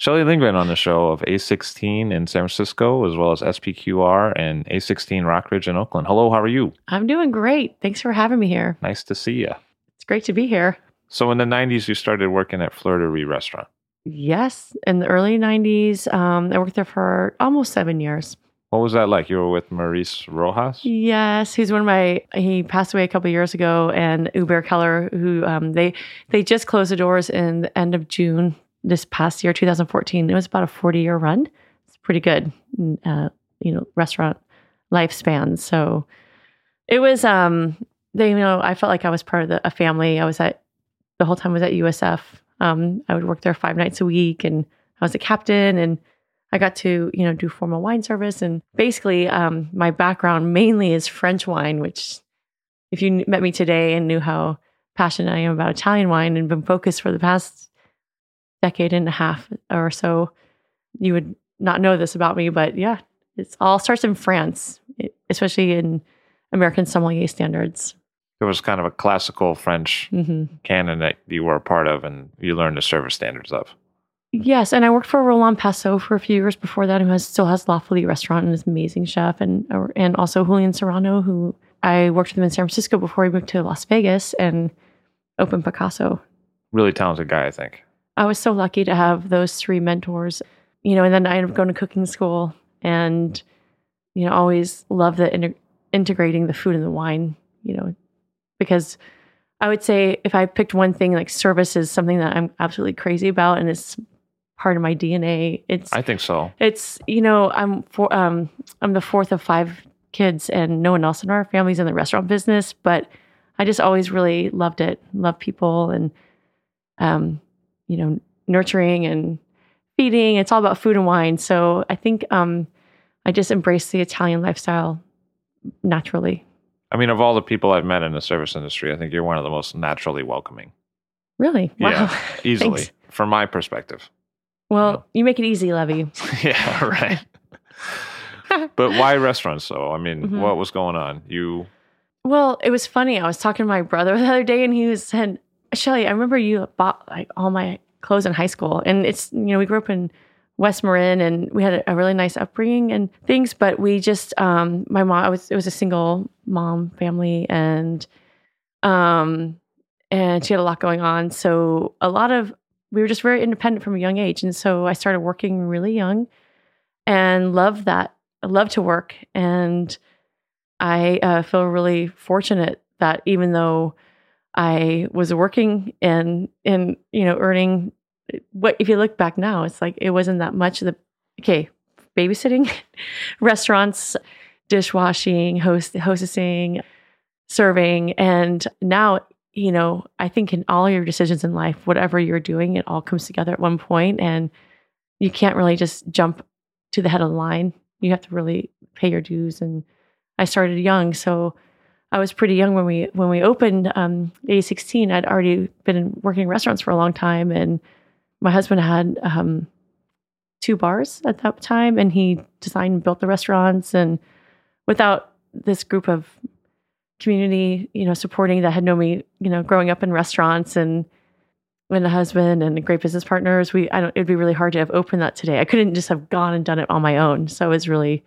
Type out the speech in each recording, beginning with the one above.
Shelley Lindgren on the show of A16 in San Francisco, as well as SPQR and A16 Rockridge in Oakland. Hello, how are you? I'm doing great. Thanks for having me here. Nice to see you. It's great to be here. So, in the 90s, you started working at Fleur de restaurant. Yes, in the early 90s, um, I worked there for almost seven years. What was that like? You were with Maurice Rouas? Yes, he's one of my. He passed away a couple years ago, and Hubert Keller, who um, they they just closed the doors in the end of June this past year, 2014. It was about a 40 year run. It's pretty good, uh, you know, restaurant lifespan. So it was. Um, they, you know, I felt like I was part of the, a family. I was at the whole time I was at USF. Um, I would work there five nights a week, and I was a captain and. I got to, you know, do formal wine service. And basically, um, my background mainly is French wine, which if you met me today and knew how passionate I am about Italian wine and been focused for the past decade and a half or so, you would not know this about me. But yeah, it all starts in France, especially in American sommelier standards. There was kind of a classical French hmm canon that you were a part of and you learned the service standards of. Yes, and I worked for Roland Passot for a few years before that, who has still has La Folie restaurant and is an amazing chef, and and also Julian Serrano, who I worked with him in San Francisco before he moved to Las Vegas and opened Picasso. Really talented guy, I think. I was so lucky to have those three mentors, you know, and then I ended up going to cooking school and, you know, always love the inter- integrating the food and the wine, you know, because I would say if I picked one thing, like service is something that I'm absolutely crazy about and it's part of my DNA. It's, I think so. it's, you know, I'm for, um, I'm the fourth of five kids and no one else in our family's in the restaurant business, but I just always really loved it, love people and, um, you know, nurturing and feeding. It's all about food and wine. So I think um, I just embraced the Italian lifestyle naturally. I mean, of all the people I've met in the service industry, I think you're one of the most naturally welcoming. Really? Wow. Yeah, easily, Thanks. from my perspective. Well, you make it easy, Levi. yeah, right. but why restaurants, though? I mean, Mhm. what was going on? You, Well, it was funny. I was talking to my brother the other day, and he was said, "Shelley, I remember you bought like all my clothes in high school, and it's you know we grew up in West Marin, and we had a, really nice upbringing and things, but we just um my mom I was it was a single mom family, and um and she had a lot going on, so a lot of we were just very independent from a young age, and so I started working really young, and loved that. I love to work and." I uh, feel really fortunate that even though I was working and and you know earning eh, what if you look back now, it's like it wasn't that much. The okay, babysitting, restaurants, dishwashing, host hostessing, serving, and now you know I think in all your decisions in life, whatever you're doing, it all comes together at one point, and you can't really just jump to the head of the line. You have to really pay your dues and I started young, so I was pretty young when we when we opened um, A16. I'd already been working in restaurants for a long time, and my husband had um, two bars at that time, and he designed and built the restaurants. And without this group of community, you know, supporting that had known me, you know, growing up in restaurants and and a husband and great business partners. We, I don't, it'd be really hard to have opened that today. I couldn't just have gone and done it on my own. So it was really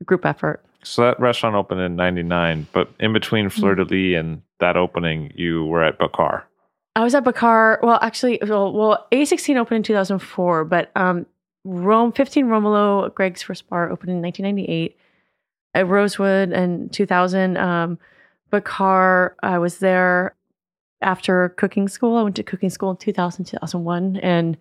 a group effort. So that restaurant opened in '99, but in between Mm-hmm. Fleur de Lys and that opening, you were at Bacar. I was at Bacar. Well, actually, well, well A16 opened in 2004, but um, Rome 15 Romolo, Greg's first bar, opened in 1998. At Rosewood in 2000. Um, Bacar, I was there after cooking school. I went to cooking school in 2000, 2001, and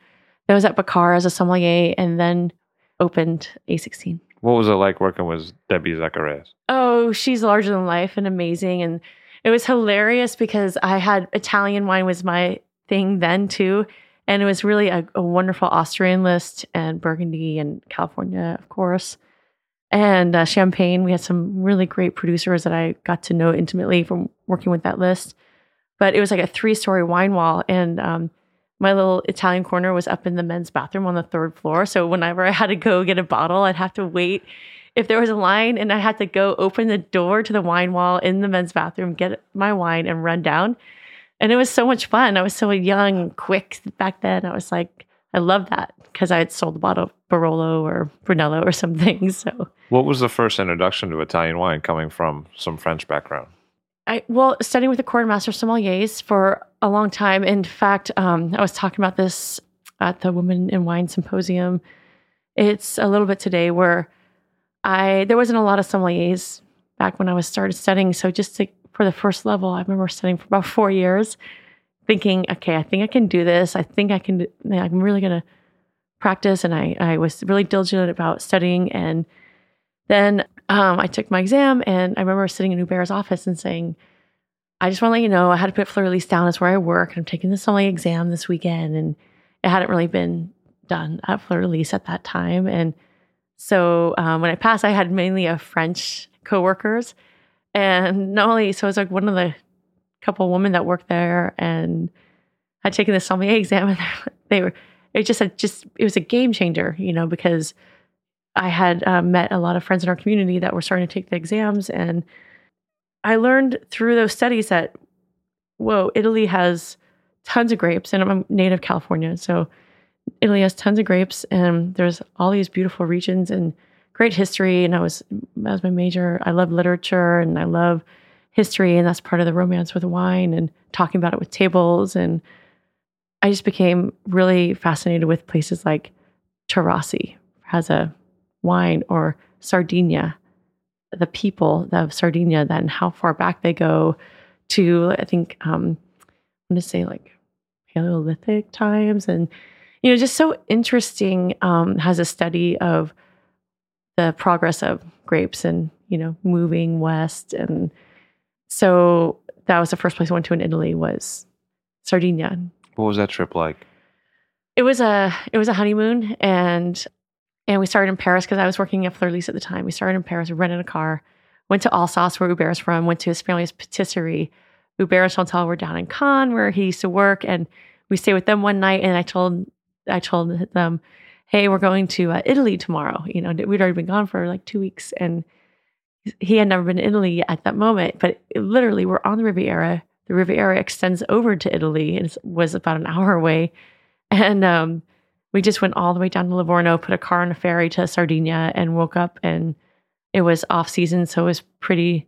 I was at Bacar as a sommelier, and then opened A16. What was it like working with Debbie Zachareas? Oh, she's larger than life and amazing. And it was hilarious because I had Italian wine was my thing then too. And it was really a, a wonderful Austrian list and Burgundy and California, of course. And uh, Champagne. We had some really great producers that I got to know intimately from working with that list. But it was like a three story wine wall. And um, my little Italian corner was up in the men's bathroom on the third floor. So whenever I had to go get a bottle, I'd have to wait if there was a line and I had to go open the door to the wine wall in the men's bathroom, get my wine and run down. And it was so much fun. I was so young and quick back then. I was like, I love that because I had sold a bottle of Barolo or Brunello or something. So What was the first introduction to Italian wine coming from some French background? I well, studying with the Court Master Sommeliers for a long time. In fact, um, I was talking about this at the Women in Wine Symposium. It's a little bit today where I there wasn't a lot of sommeliers back when I was started studying. So just to, for the first level, I remember studying for about four years, thinking, okay, I think I can do this. I think I can. I'm really gonna practice, and I I was really diligent about studying and then um, I took my exam, and I remember sitting in Hubert's office and saying, I just want to let you know I had to put Fleur de Lys down as where I work. And I'm taking this sommelier exam this weekend. And it hadn't really been done at Fleur de Lys at that time. And so um, when I passed, I had mainly a French coworkers. And not only, so I was like one of the couple women that worked there and I'd taken the sommelier exam and they were, it just had just, it was a game changer, you know, because I had um, met a lot of friends in our community that were starting to take the exams. And I learned through those studies that, whoa, Italy has tons of grapes. And I'm native California. So Italy has tons of grapes. And there's all these beautiful regions and great history. And I was, that was my major. I love literature and I love history. And that's part of the romance with wine and talking about it with tables. And I just became really fascinated with places like Taurasi has a wine or Sardinia, the people of Sardinia, then how far back they go to, I think, um, I'm going to say like Paleolithic times. And, you know, just so interesting um, has a study of the progress of grapes and, you know, moving west. And so that was the first place I went to in Italy was Sardinia. What was that trip like? It was a it was a honeymoon and and we started in Paris because I was working at Fleur at the time. We started in Paris, rented a car, went to Alsace where Hubert's from, went to his family's patisserie. Hubert Chantal were down in Cannes where he used to work, and we stayed with them one night. And I told I told them, "Hey, we're going to uh, Italy tomorrow." You know, we'd already been gone for like two weeks, and he had never been to Italy at that moment. But literally, we're on the Riviera. The Riviera extends over to Italy, and was about an hour away. And um, we just went all the way down to Livorno, put a car on a ferry to Sardinia, and woke up and it was off season, so it was pretty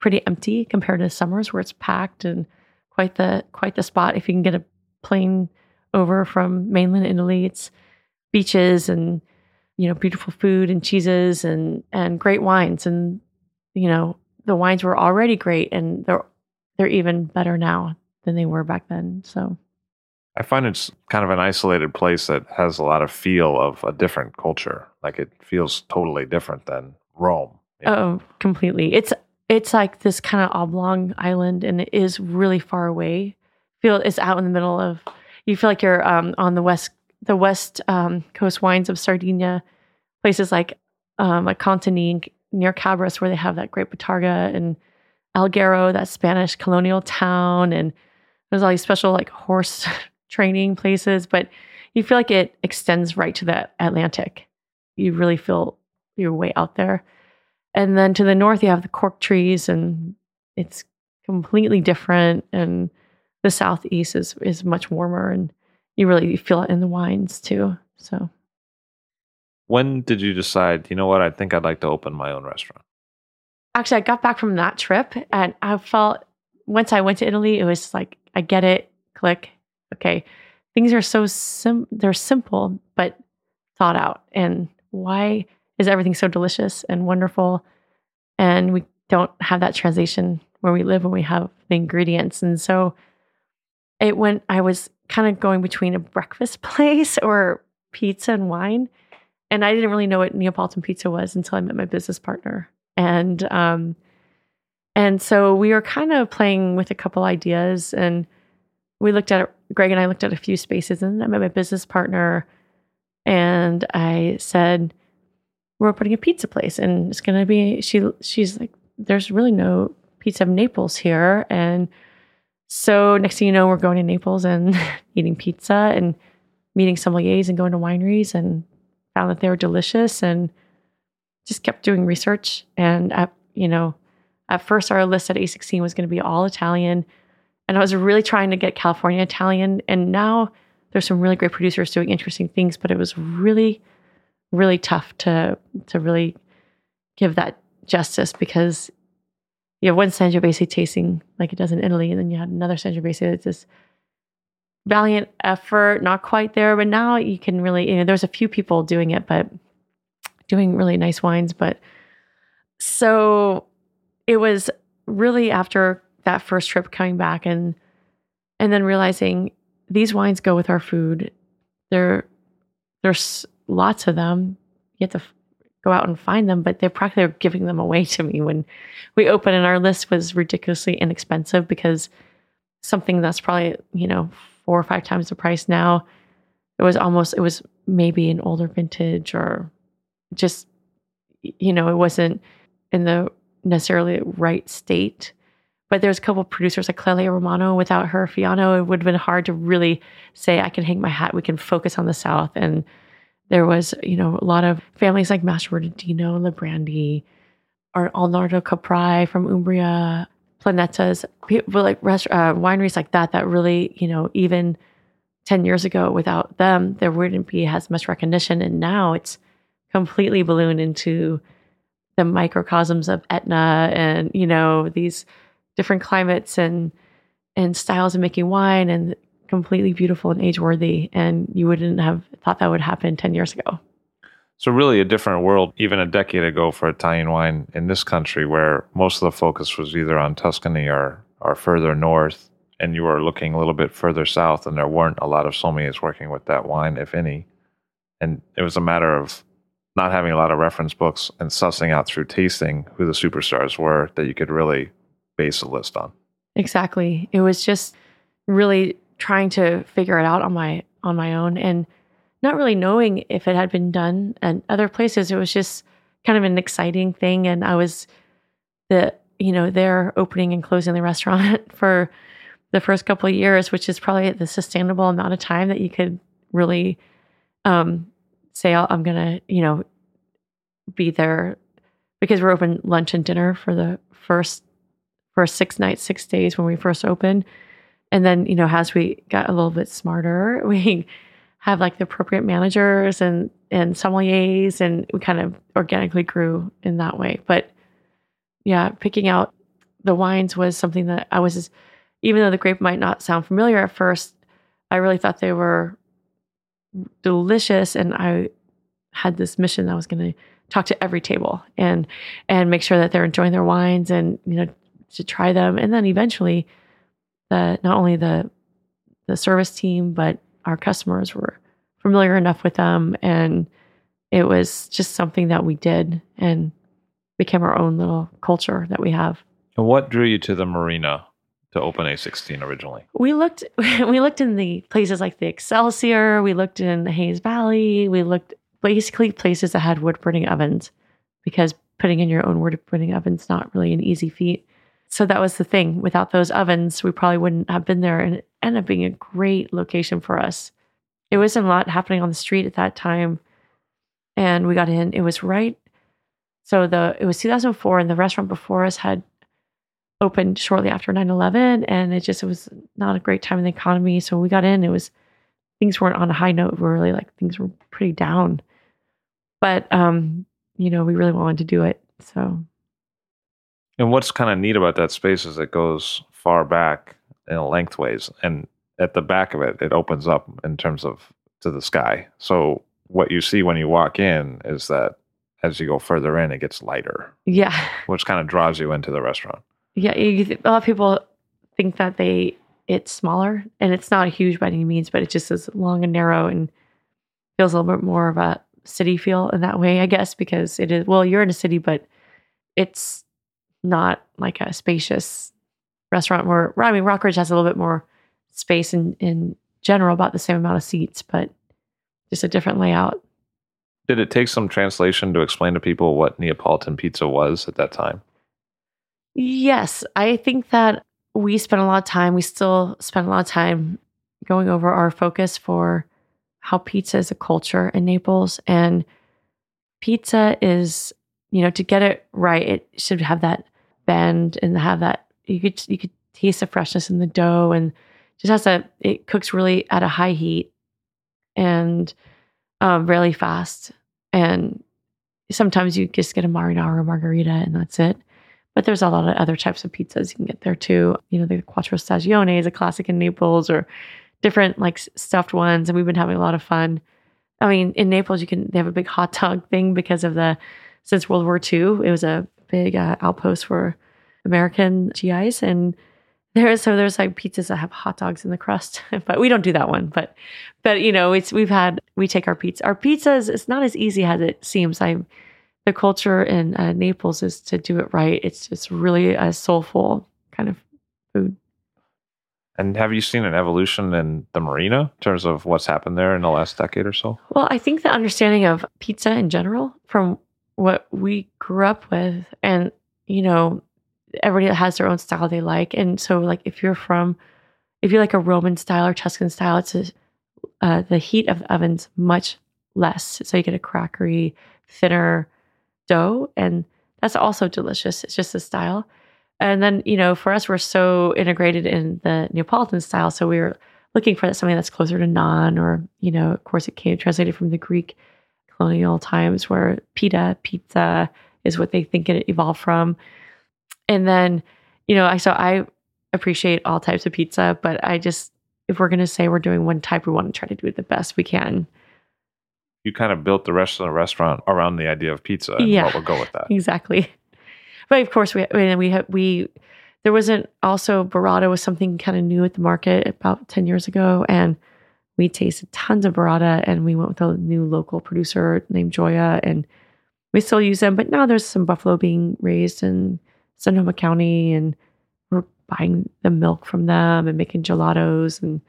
pretty empty compared to summers where it's packed and quite the quite the spot. If you can get a plane over from mainland Italy, it's beaches and you know beautiful food and cheeses and and great wines and you know the wines were already great and they're they're even better now than they were back then. So I find it's kind of an isolated place that has a lot of feel of a different culture. Like it feels totally different than Rome. Oh, completely. It's it's like this kind of oblong island, and it is really far away. Feel it's out in the middle of. You feel like you're um, on the west the west um, coast wines of Sardinia, places like um, like near Cabras, where they have that great Bottarga, and Alghero, that Spanish colonial town, and there's all these special like horse training places. But you feel like it extends right to the Atlantic. You really feel you're way out there. And then to the north, you have the cork trees, and it's completely different and the southeast is is much warmer and you really feel it in the wines too. So When did you decide, you know what, I think I'd like to open my own restaurant? actually I got back from that trip and I felt once I went to Italy, it was like I get it, click, okay. Things are so sim they're simple but thought out. And why is everything so delicious and wonderful? And we don't have that translation where we live when we have the ingredients. And so it went I was kind of going between a breakfast place or pizza and wine. And I didn't really know what Neapolitan pizza was until I met my business partner and um, and so we were kind of playing with a couple ideas, and we looked at Greg and I looked at a few spaces, and I met my business partner, and I said, "We're opening a pizza place, and it's to be." She she's like, "There's really no pizza of Naples here," and so next thing you know, we're going to Naples and eating pizza and meeting sommeliers and going to wineries, and found that they were delicious and just kept doing research. And at, you know, at first our list at A16 was going to be all Italian. And I was really trying to get California Italian. And now there's some really great producers doing interesting things, but it was really, really tough to to really give that justice because you have one Sangiovese tasting like it does in Italy, and then you had another Sangiovese that's this valiant effort, not quite there, but now you can really, you know, there's a few people doing it, but doing really nice wines. But so it was really after that first trip coming back and and then realizing these wines go with our food. There, there's lots of them. You have to f- go out and find them, but they're practically giving them away to me when we open. And our list was ridiculously inexpensive because something that's probably you know four or five times the price now. It was almost it was maybe an older vintage or just you know it wasn't in the necessarily right state but there's a couple producers like Clelia Romano. Without her Fiano, it would have been hard to really say, I can hang my hat. We can focus on the South. And there was, you know, a lot of families like Mastroberardino, Librandi, or Arnaldo Caprai from Umbria, Planetas, people like rest, uh, wineries like that, that really, you know, even 10 years ago, without them, there wouldn't be as much recognition. And now it's completely ballooned into the microcosms of Etna and, you know, these different climates and and styles of making wine and completely beautiful and age worthy. And you wouldn't have thought that would happen 10 years ago. So really a different world even a decade ago for Italian wine in this country where most of the focus was either on Tuscany or or further north and you were looking a little bit further south and there weren't a lot of sommeliers working with that wine if any. And it was a matter of not having a lot of reference books and sussing out through tasting who the superstars were that you could really base a list on. Exactly. It was just really trying to figure it out on my on my own and not really knowing if it had been done and other places. It was just kind of an exciting thing and I was the you know, there opening and closing the restaurant for the first couple of years, which is probably the sustainable amount of time that you could really um, say, I'm going to, you know, be there because we're open lunch and dinner for the first for six nights, six days when we first opened. And then, you know, as we got a little bit smarter, we have like the appropriate managers and and sommeliers, and we kind of organically grew in that way. But yeah, picking out the wines was something that I was, just, even though the grape might not sound familiar at first, I really thought they were delicious, and I had this mission that I was going to talk to every table and and make sure that they're enjoying their wines and you know to try them, and then eventually, the not only the the service team but our customers were familiar enough with them, and it was just something that we did and became our own little culture that we have. And what drew you to the marina to open A16 originally? We looked we looked in the places like the Excelsior, we looked in the Hayes Valley, we looked basically places that had wood burning ovens because putting in your own wood burning oven's not really an easy feat. So that was the thing. Without those ovens, we probably wouldn't have been there. And it ended up being a great location for us. It wasn't a lot happening on the street at that time. And we got in. It was right. So the it was 2004, and the restaurant before us had opened shortly after 9-11 and it just it was not a great time in the economy so we got in it was things weren't on a high note we were really like things were pretty down but um you know we really wanted to do it so And what's kind of neat about that space is it goes far back in lengthways, and at the back of it, it opens up in terms of to the sky. So what you see when you walk in is that as you go further in, it gets lighter, yeah which kind of draws you into the restaurant. yeah you, th- a lot of people think that they it's smaller and it's not huge by any means but it just is long and narrow and feels a little bit more of a city feel in that way i guess because it is well you're in a city but it's not like a spacious restaurant where i mean rockridge has a little bit more space in in general about the same amount of seats but just a different layout Did it take some translation to explain to people what Neapolitan pizza was at that time? Yes, I think that we spent a lot of time, we still spend a lot of time going over our focus for how pizza is a culture in Naples. And pizza is, you know, to get it right, it should have that bend and have that you could you could taste the freshness in the dough and just has a it cooks really at a high heat and um, really fast. And sometimes you just get a marinara margherita and that's it. But there's a lot of other types of pizzas you can get there too. You know, the quattro stagione is a classic in Naples, or different like stuffed ones. And we've been having a lot of fun. I mean, in Naples, you can they have a big hot dog thing because of the since World War II, it was a big uh, outpost for American GIs, and there's so there's like pizzas that have hot dogs in the crust, but we don't do that one. But but you know, it's we've had we take our pizza. Our pizzas it's not as easy as it seems. I the culture in uh, Naples is to do it right. It's just really a soulful kind of food. And have you seen an evolution in the marina in terms of what's happened there in the last decade or so? Well, I think the understanding of pizza in general from what we grew up with, and you know, everybody has their own style they like, and so like if you're from, if you like a Roman style or Tuscan style, it's a, uh, the heat of the oven's much less, so you get a crackery, thinner dough, and that's also delicious. It's just a style. And then, you know, for us, we're so integrated in the Neapolitan style. So we were looking for something that's closer to naan, or, you know, of course, it came translated from the Greek colonial times where pita, pizza is what they think it evolved from. And then, you know, I so I appreciate all types of pizza, but I just, if we're going to say we're doing one type, we want to try to do it the best we can. You kind of built the rest of the restaurant around the idea of pizza and Yeah. what would go with that. Exactly. But of course, we we we, have, we there wasn't also burrata was something kind of new at the market about ten years ago, and we tasted tons of burrata, and we went with a new local producer named Gioia, and we still use them. But now there's some buffalo being raised in Sonoma County, and we're buying the milk from them and making gelatos and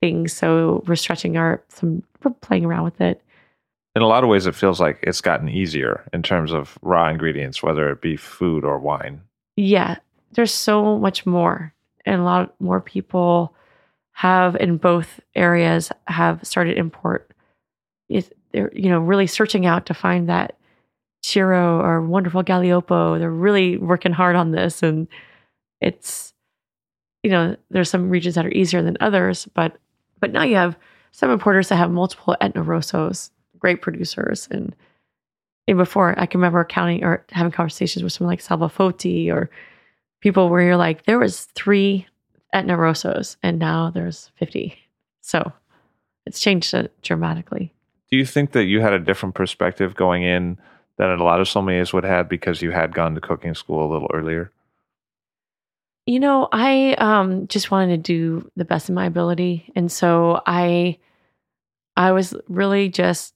things. So we're stretching our some we're playing around with it. In a lot of ways, it feels like it's gotten easier in terms of raw ingredients, whether it be food or wine. yeah, there's so much more, and a lot more people have in both areas have started import. It, they're you know really searching out to find that Cirò or wonderful Gaglioppo. They're really working hard on this, and it's you know there's some regions that are easier than others, but but now you have some importers that have multiple Etna Rossos, great producers, and and before I can remember counting or having conversations with someone like Salvo Foti or people where you're like, there was three Etna Rossos and now there's 50. So it's changed dramatically. Do you think that you had a different perspective going in than a lot of sommeliers would have because you had gone to cooking school a little earlier? You know, I um, just wanted to do the best of my ability, and so I, I was really just,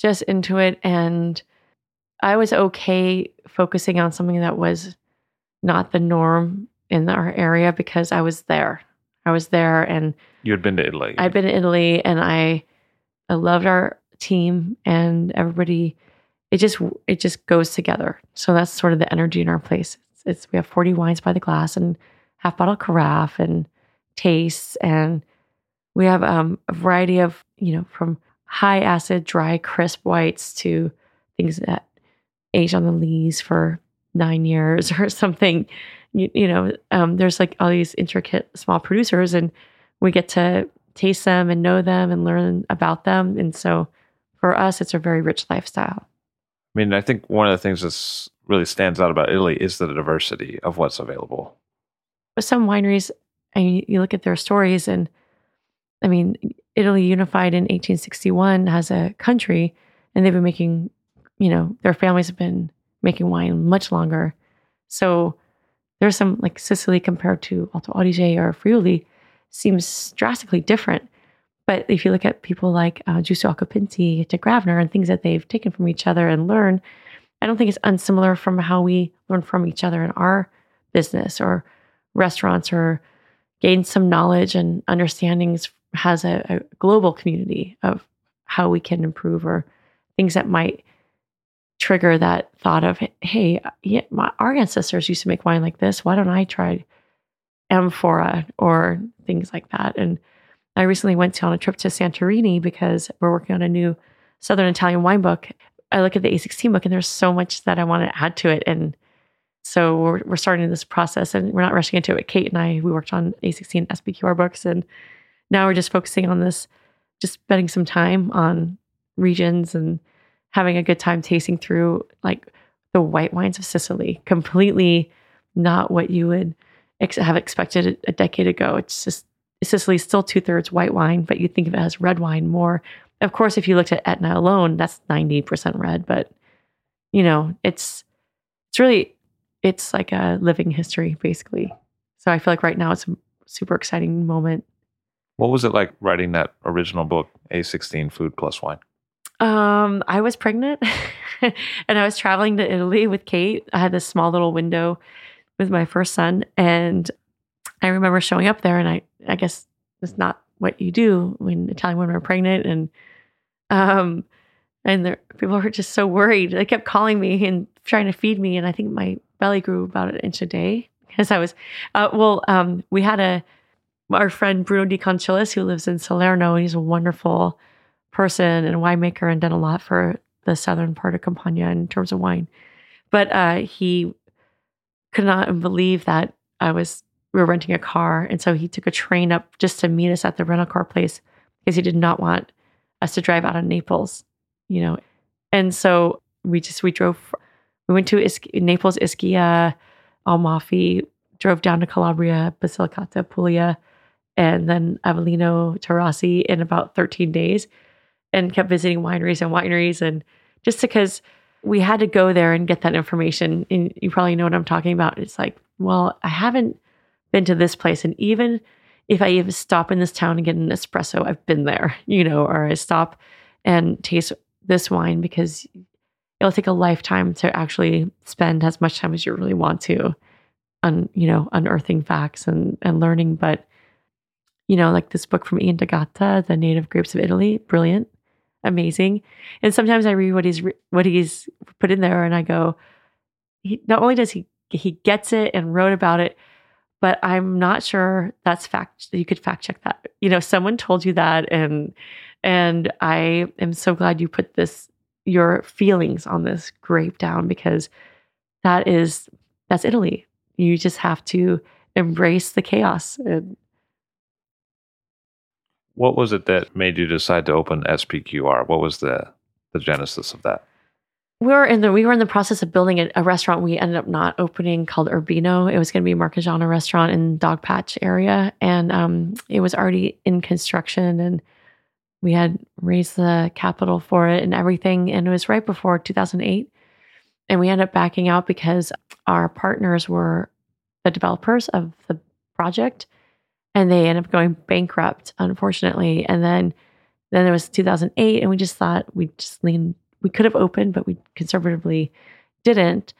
just into it, and I was okay focusing on something that was not the norm in our area because I was there. I was there, and You had been to Italy. I've been in Italy, and I, I loved our team and everybody. It just it just goes together. So that's sort of the energy in our place. It's, it's we have forty wines by the glass and half bottle carafe and tastes, and we have um, a variety of you know from high acid, dry, crisp whites to things that age on the lees for nine years or something, you, you know, um, there's like all these intricate small producers, and we get to taste them and know them and learn about them. And so for us, it's a very rich lifestyle. I mean, I think one of the things that really stands out about Italy is the diversity of what's available. With some wineries, and you look at their stories, and I mean, Italy unified in 1861 as a country, and they've been making, you know, their families have been making wine much longer. So there's some like Sicily compared to Alto Adige or Friuli seems drastically different. But if you look at people like uh, Giusto Occhipinti, de Gravner, and things that they've taken from each other and learn, I don't think it's unsimilar from how we learn from each other in our business or restaurants or gain some knowledge and understandings has a, a global community of how we can improve or things that might trigger that thought of, hey, yeah, my, our ancestors used to make wine like this. Why don't I try amphora or things like that? And I recently went on a trip to Santorini because we're working on a new Southern Italian wine book. I look at the A16 book and there's so much that I want to add to it. And so we're, we're starting this process and we're not rushing into it. Kate and I, we worked on A16 SPQR books and now we're just focusing on this, just spending some time on regions and having a good time tasting through like the white wines of Sicily, completely not what you would ex- have expected a decade ago. It's just Sicily's still two thirds white wine, but you think of it as red wine more. Of course, if you looked at Etna alone, that's 90% red, but you know, it's it's really it's like a living history basically. So I feel like right now it's a super exciting moment. What was it like writing that original book, A16 Food Plus Wine? Um, I was pregnant and I was traveling to Italy with Kate. I had this small little window with my first son and I remember showing up there and I I guess it's not what you do when Italian women are pregnant and um and there, people were just so worried. They kept calling me and trying to feed me and I think my belly grew about an inch a day because I was uh, well um we had a our friend Bruno De Conciliis who lives in Salerno he's a wonderful person and winemaker and done a lot for the southern part of Campania in terms of wine. But uh, he could not believe that I was we were renting a car, and so he took a train up just to meet us at the rental car place because he did not want us to drive out of Naples, you know. And so we just we drove. We went to Naples, Ischia, Amalfi, drove down to Calabria, Basilicata, Puglia, and then Avellino, Taurasi in about 13 days and kept visiting wineries and wineries and just because we had to go there and get that information and you probably know what I'm talking about. It's like well I haven't been to this place and even if I even stop in this town and get an espresso I've been there you know or I stop and taste this wine because it'll take a lifetime to actually spend as much time as you really want to on you know unearthing facts and and learning. But you know like this book from Ian d'Agata the native grapes of Italy brilliant amazing. And sometimes I read what he's what he's put in there, and I go, he, not only does he he gets it and wrote about it, but I'm not sure that's fact. You could fact check that. You know, someone told you that, and and I am so glad you put this your feelings on this grape down because that is that's Italy. You just have to embrace the chaos and what was it that made you decide to open SPQR? What was the the genesis of that? We were in the we were in the process of building a, a restaurant. We ended up not opening called Urbino. It was going to be a restaurant in Dogpatch area, and um, it was already in construction. And we had raised the capital for it and everything. And it was right before 2008, and we ended up backing out because our partners were the developers of the project and they ended up going bankrupt, unfortunately. And then then there was 2008, and we just thought we just leaned. We could have opened, but we conservatively didn't.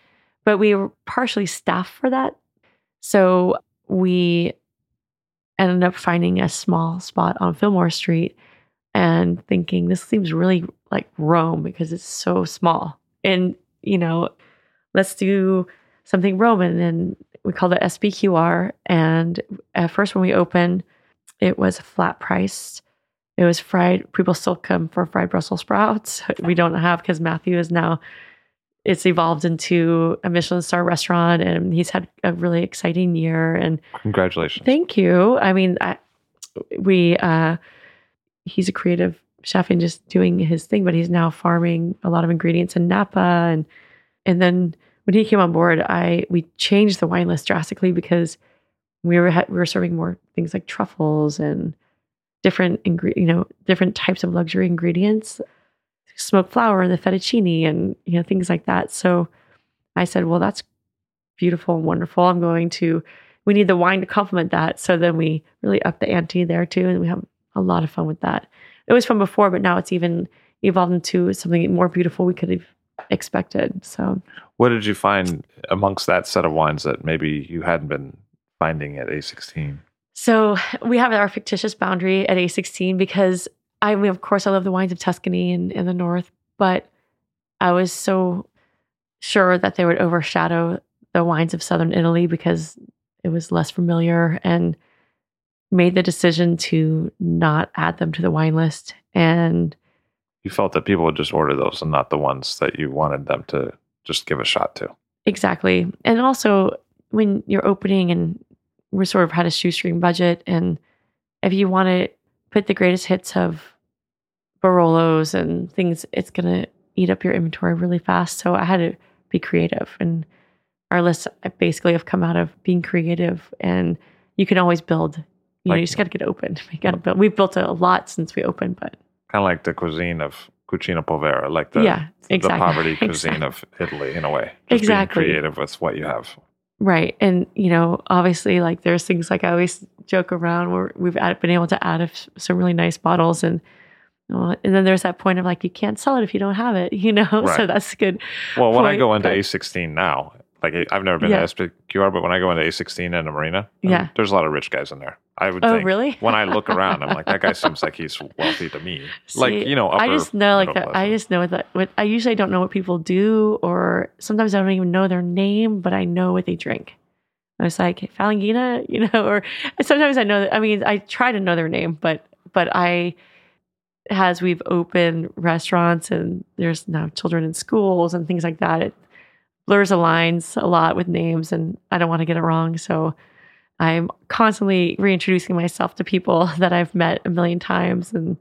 But we were partially staffed for that, so we ended up finding a small spot on Fillmore Street and thinking this seems really like Rome because it's so small. And you know, let's do something Roman and we called it SPQR. And at first, when we opened, it was flat priced. It was fried. People still come for fried Brussels sprouts. We don't have because Matthew is now it's evolved into a Michelin star restaurant, and he's had a really exciting year. And Congratulations. thank you. I mean, I, we uh, he's a creative chef and just doing his thing, but he's now farming a lot of ingredients in Napa, and and then when he came on board, I we changed the wine list drastically because we were we were serving more things like truffles and different ingre- you know different types of luxury ingredients smoked flour and the fettuccine and you know things like that. So i said well that's beautiful and wonderful. I'm going to we need the wine to complement that. So then we really up the ante there too and we have a lot of fun with that. It was fun before but now it's even evolved into something more beautiful we could have expected so What did you find amongst that set of wines that maybe you hadn't been finding at A16? So we have our fictitious boundary at A16 because I mean, of course, I love the wines of Tuscany and in the north, but I was so sure that they would overshadow the wines of southern Italy because it was less familiar and made the decision to not add them to the wine list. And You felt that people would just order those and not the ones that you wanted them to just give a shot to. Exactly. And also when you're opening and we're sort of had a shoestring budget and if you want to put the greatest hits of Barolos and things, it's gonna eat up your inventory really fast. So I had to be creative and our lists uh, basically have come out of being creative and you can always build. You know, you just gotta get open. You gotta build. We've built a lot since we opened, but Kind of like the cuisine of Cucina Povera, like the, yeah, exactly. the poverty cuisine Exactly. of Italy in a way. Just Exactly. being creative with what you have. Right. And, you know, obviously, like there's things like I always joke around where we've been able to add a f- some really nice bottles. And, uh, and then there's that point of like, you can't sell it if you don't have it, you know? So that's good. Well, when I go into but- A16 now, like I've never been Yeah. to SPQR, but when I go into A16 and the marina, Yeah. there's a lot of rich guys in there. I would Oh, think. really? When I look around, I'm like, that guy seems like he's wealthy to me. like, you know, upper I just know like that. I just know that what I usually don't know what people do, or sometimes I don't even know their name, but I know what they drink. I was like Falanghina, you know, or sometimes I know that. I mean, I try to know their name, but but I, as we've opened restaurants and there's now children in schools and things like that, it blurs the lines a lot with names, and I don't want to get it wrong. So I'm constantly reintroducing myself to people that I've met a million times, and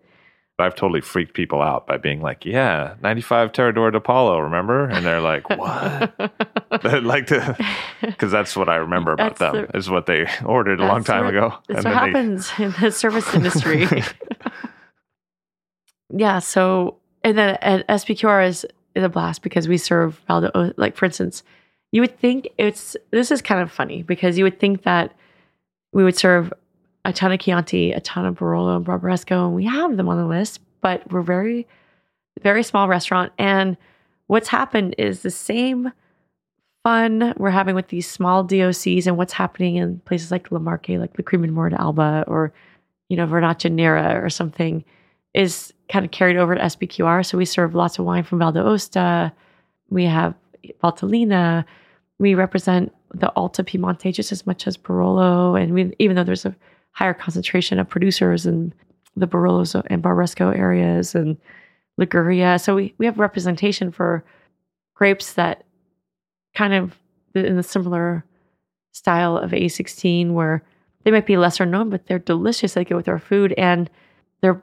I've totally freaked people out by being like, yeah, 95 Terra di Lavoro, remember? And they're like, what? They'd like to, because that's what I remember about That's them, the- is what they ordered a long time what- ago. That's And what then they- happens in the service industry. yeah. So, and then at SPQR is, is a blast because we serve Valdo. Oh, like, for instance, you would think it's, this is kind of funny because you would think that we would serve a ton of Chianti, a ton of Barolo and Barbaresco, and we have them on the list, but we're very, very small restaurant. And what's happened is the same fun we're having with these small DOCs and what's happening in places like Le Marche, like the Cream and Mort Alba or, you know, Vernaccia Nera or something is kind of carried over to SPQR. So we serve lots of wine from Val d'Aosta. We have Valtellina. We represent the Alta Piemonte just as much as Barolo. And we, even though there's a higher concentration of producers in the Barolos and Barbaresco areas and Liguria. So we, we have representation for grapes that kind of in the similar style of A16 where they might be lesser known, but they're delicious. They go with our food and they're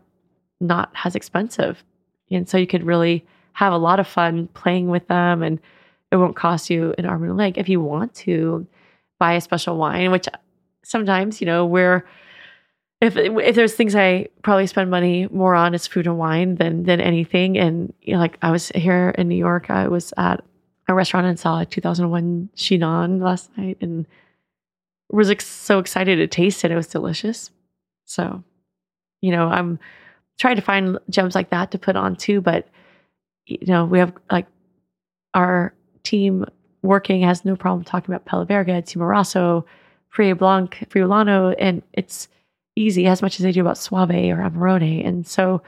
not as expensive. And so you could really have a lot of fun playing with them and it won't cost you an arm and a leg if you want to buy a special wine, which sometimes, you know, we're if if there's things I probably spend money more on is food and wine than than anything. And you know, like I was here in New York, I was at a restaurant and saw a 2001 Chinon last night and was ex- so excited to taste it. It was delicious. So, you know, I'm trying to find gems like that to put on too. But you know, we have like our team working has no problem talking about Pelaverga, Timorasso, Frie Blanc, Friulano, and it's easy as much as they do about Soave or Amarone. And so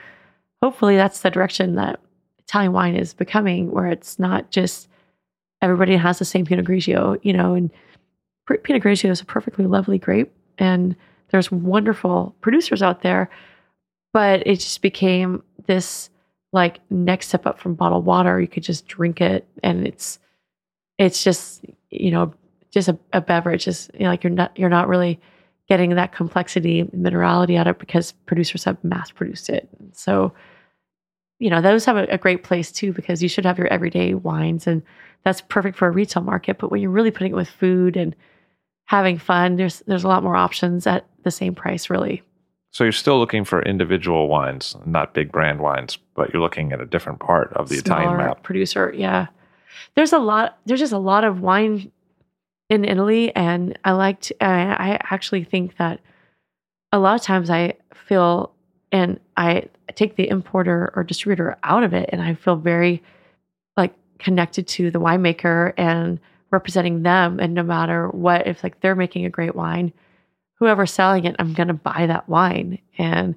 hopefully that's the direction that Italian wine is becoming, where it's not just everybody has the same Pinot Grigio, you know, and Pinot Grigio is a perfectly lovely grape, and there's wonderful producers out there, but it just became this like next step up from bottled water. You could just drink it, and it's it's just you know just a, a beverage. Is you know, like you're not you're not really getting that complexity minerality out of it because producers have mass produced it. So you know those have a, a great place too because you should have your everyday wines and that's perfect for a retail market. But when you're really putting it with food and having fun, there's there's a lot more options at the same price, really. So you're still looking for individual wines, not big brand wines, but you're looking at a different part of the Smaller Italian map. producer. Yeah, there's a lot. There's just a lot of wine in Italy, and I liked. I, I actually think that a lot of times I feel, and I take the importer or distributor out of it, and I feel very like connected to the winemaker and representing them. And no matter what, if like they're making a great wine, whoever's selling it, I'm going to buy that wine. And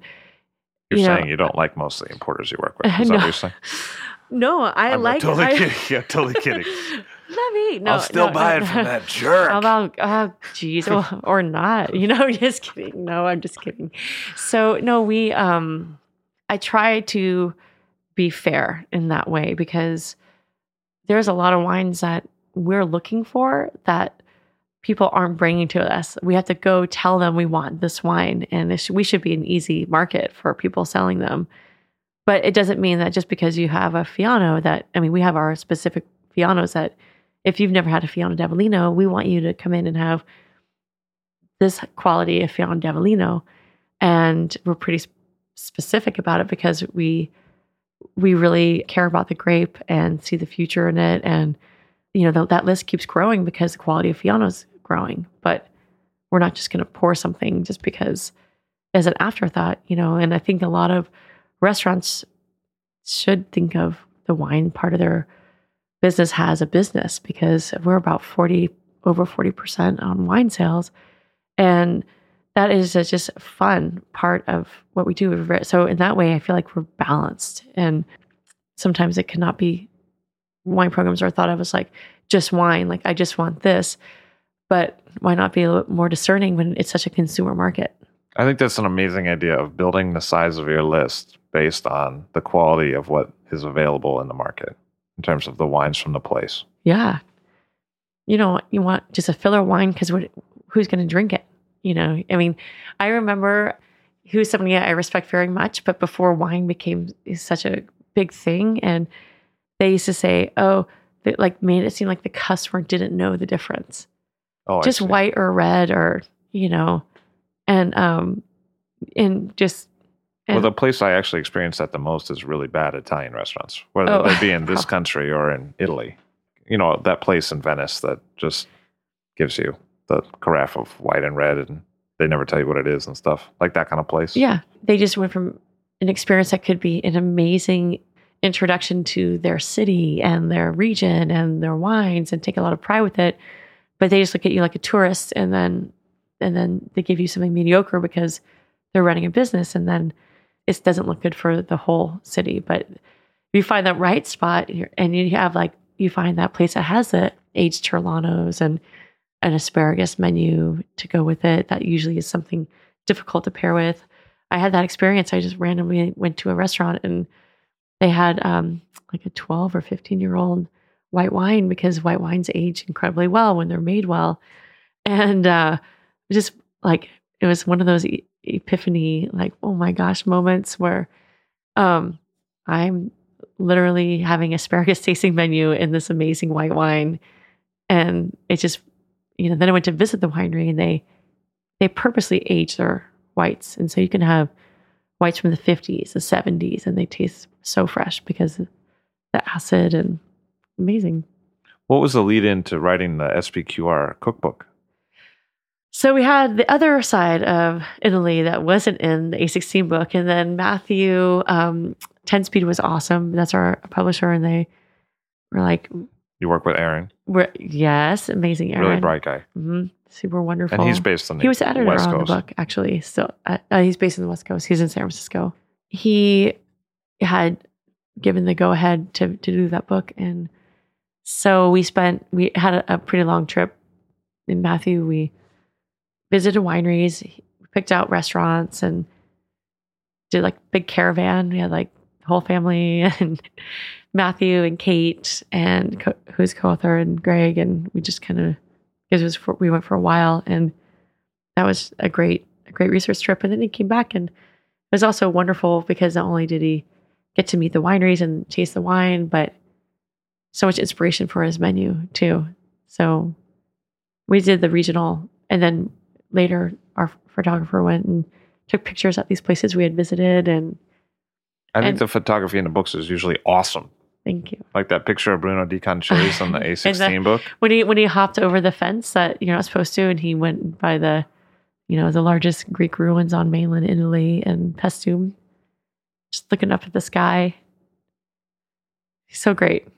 You're you know, saying you don't like most of the importers you work with. Is that No. what you're saying? no, I I'm like. totally I, kidding. Yeah, totally kidding. Let me. No, I'll still no, buy no, it from that jerk. About oh geez, or, or not? You know, just kidding. No, I'm just kidding. So no, we um I try to be fair in that way because there's a lot of wines that we're looking for that people aren't bringing to us. We have to go tell them we want this wine, and sh- we should be an easy market for people selling them. But it doesn't mean that just because you have a Fiano that I mean, we have our specific Fianos that if you've never had a Fiano d'Avellino, we want you to come in and have this quality of Fiano d'Avellino, and we're pretty sp- specific about it because we we really care about the grape and see the future in it, and you know th- that list keeps growing because the quality of Fiano is growing. But we're not just going to pour something just because as an afterthought, you know. And I think a lot of restaurants should think of the wine part of their business has a business because we're about 40 over 40% on wine sales and that is a just fun part of what we do so in that way i feel like we're balanced and sometimes it cannot be wine programs are thought of as like just wine like i just want this but why not be a little more discerning when it's such a consumer market I think that's an amazing idea of building the size of your list based on the quality of what is available in the market in terms of the wines from the place. Yeah. You know, you want just a filler wine because who's going to drink it? You know, I mean, I remember who's somebody I respect very much, but before wine became such a big thing, and they used to say, oh, they like made it seem like the customer didn't know the difference. Oh, just white or red or, you know, and, um, and just, Well, the place I actually experienced that the most is really bad Italian restaurants, whether Oh. they be in this country or in Italy. You know, that place in Venice that just gives you the carafe of white and red and they never tell you what it is and stuff. Like that kind of place. Yeah. They just went from an experience that could be an amazing introduction to their city and their region and their wines and take a lot of pride with it. But they just look at you like a tourist and then and then they give you something mediocre because they're running a business and then it doesn't look good for the whole city. But you find that right spot and you have like you find that place that has the aged Terlanos and an asparagus menu to go with it, that usually is something difficult to pair with. I had that experience. I just randomly went to a restaurant and they had um, like a 12 or 15 year old white wine because white wines age incredibly well when they're made well. And uh, just like it was one of those e- epiphany, like, oh my gosh, moments where um, I'm literally having asparagus tasting menu in this amazing white wine. And it just, you know, then I went to visit the winery and they, they purposely age their whites. And so you can have whites from the 50s, the 70s, and they taste so fresh because the acid and amazing. What was the lead in to writing the SPQR cookbook? So we had the other side of Italy that wasn't in the A16 book. And then Matthew, um, 10 Speed was awesome. That's our publisher. And they were like, You work with Aaron, we're, yes, amazing Aaron. really bright guy. hmm super wonderful. And he's based on the he was editor West on Coast. the book actually still uh, uh, he's based in the west coast he's in san francisco he had given the go ahead to, to do that book and so we spent we had a, a pretty long trip. In matthew we visited wineries picked out restaurants and did like big caravan. We had like the whole family and Matthew and Kate and co- who's co-author and Greg and we just kind of it was for, we went for a while and that was a great a great research trip. And then he came back and it was also wonderful because not only did he get to meet the wineries and taste the wine but so much inspiration for his menu too so we did the regional and then later our photographer went and took pictures at these places we had visited and I think the photography in the books is usually awesome. thank you Like that picture of Bruno De Conciliis' on the A16 book. when he when he hopped over the fence that you're not supposed to and he went by the you know the largest greek ruins on mainland italy and Paestum, just looking up at the sky he's so great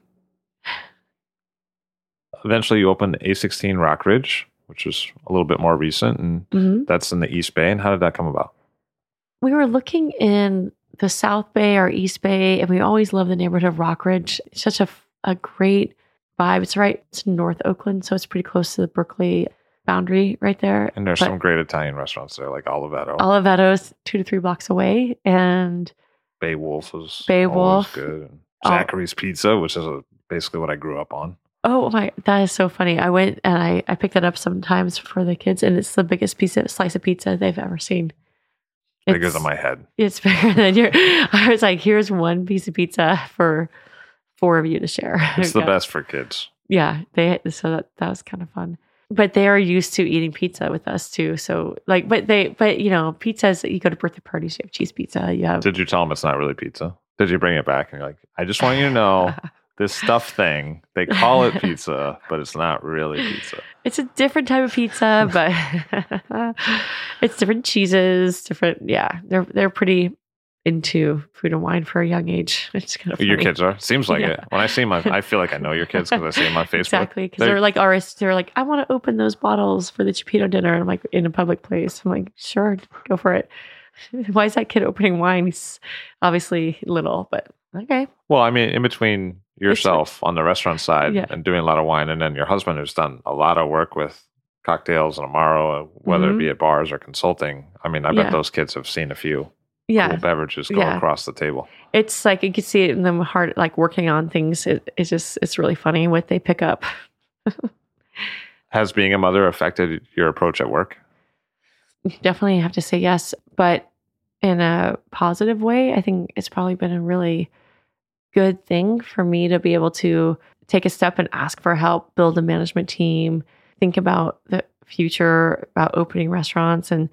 Eventually, you opened A16 Rockridge, which was a little bit more recent, and hmm that's in the East Bay. And how did that come about? we were looking in the south bay or east bay and we always love the neighborhood of rockridge it's such a, a great vibe it's right it's north oakland so it's pretty close to the berkeley boundary right there And there's But- some great Italian restaurants there, like Oliveto. Oliveto's two to three blocks away and Bay Wolf was Bay Wolf. good. Oh. Zachary's Pizza, which is a, basically what I grew up on. Oh my, that is so funny. I went and I, I picked that up sometimes for the kids, and it's the biggest piece of slice of pizza they've ever seen. Bigger It's- than my head. It's bigger than your. I was like, here's one piece of pizza for four of you to share. It's the best for kids. Yeah, they so that that was kind of fun. But they are used to eating pizza with us too. So like, but they, but you know, pizzas. You go to birthday parties, you have cheese pizza. You have Did you tell them it's not really pizza? Did you bring it back and you're like, I just want you to know this stuff thing, they call it pizza, but it's not really pizza. It's a different type of pizza, but it's different cheeses, different. Yeah, they're they're pretty into food and wine for a young age. It's kind of Your kids are? Seems like Yeah. it. When I see them, I I feel like I know your kids because I see them on Facebook. exactly because They're- they're, like artists. They're like, I want to open those bottles for the Chipito dinner, and I'm like in a public place. I'm like, sure, go for it. Why is that kid opening wine? He's obviously little, but okay. Well, I mean, in between yourself on the restaurant side Yeah. and doing a lot of wine, and then your husband who's done a lot of work with cocktails and Amaro, whether Mhm. it be at bars or consulting. I mean, I Yeah. bet those kids have seen a few Yeah, cool beverages go Yeah. across the table. it's like you can see it in them hard, like working on things. It, it's just it's really funny what they pick up. Has being a mother affected your approach at work? definitely have to say yes, but in a positive way. I think it's probably been a really good thing for me to be able to take a step and ask for help, build a management team, think about the future, about opening restaurants and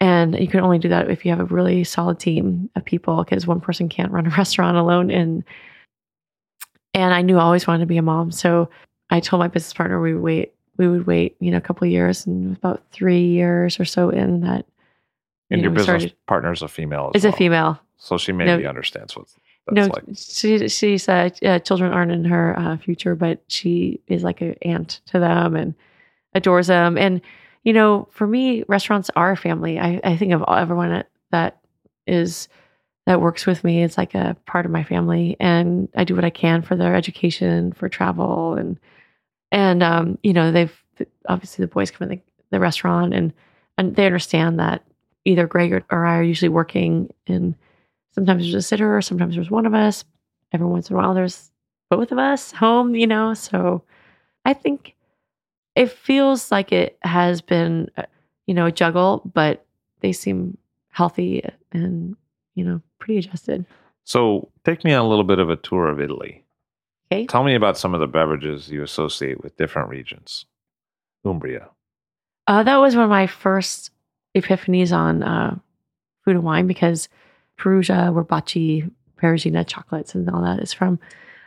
and you can only do that if you have a really solid team of people because one person can't run a restaurant alone and and I knew I always wanted to be a mom. So I told my business partner we would wait we would wait, you know, a couple of years and about three years or so in that And you your know, we business started- partner is a female. Is a female. so she maybe No. understands what that's No, like. she, she said uh, children aren't in her uh, future, but she is like an aunt to them and adores them. And you know, for me, restaurants are a family. I, I think of all- everyone that, that is that works with me. It's like a part of my family, and I do what I can for their education, for travel, and and um, you know, they've obviously the boys come in the, the restaurant and and they understand that either Greg or, or I are usually working and sometimes there's a sitter, sometimes there's one of us. Every once in a while, there's both of us home, you know. So I think it feels like it has been, uh, you know, a juggle, but they seem healthy and, you know, pretty adjusted. So take me on a little bit of a tour of Italy. Okay. Tell me about some of the beverages you associate with different regions. Umbria. Uh, that was one of my first epiphanies on uh, food and wine because Perugia, where Baci, Perugina chocolates and all that is from.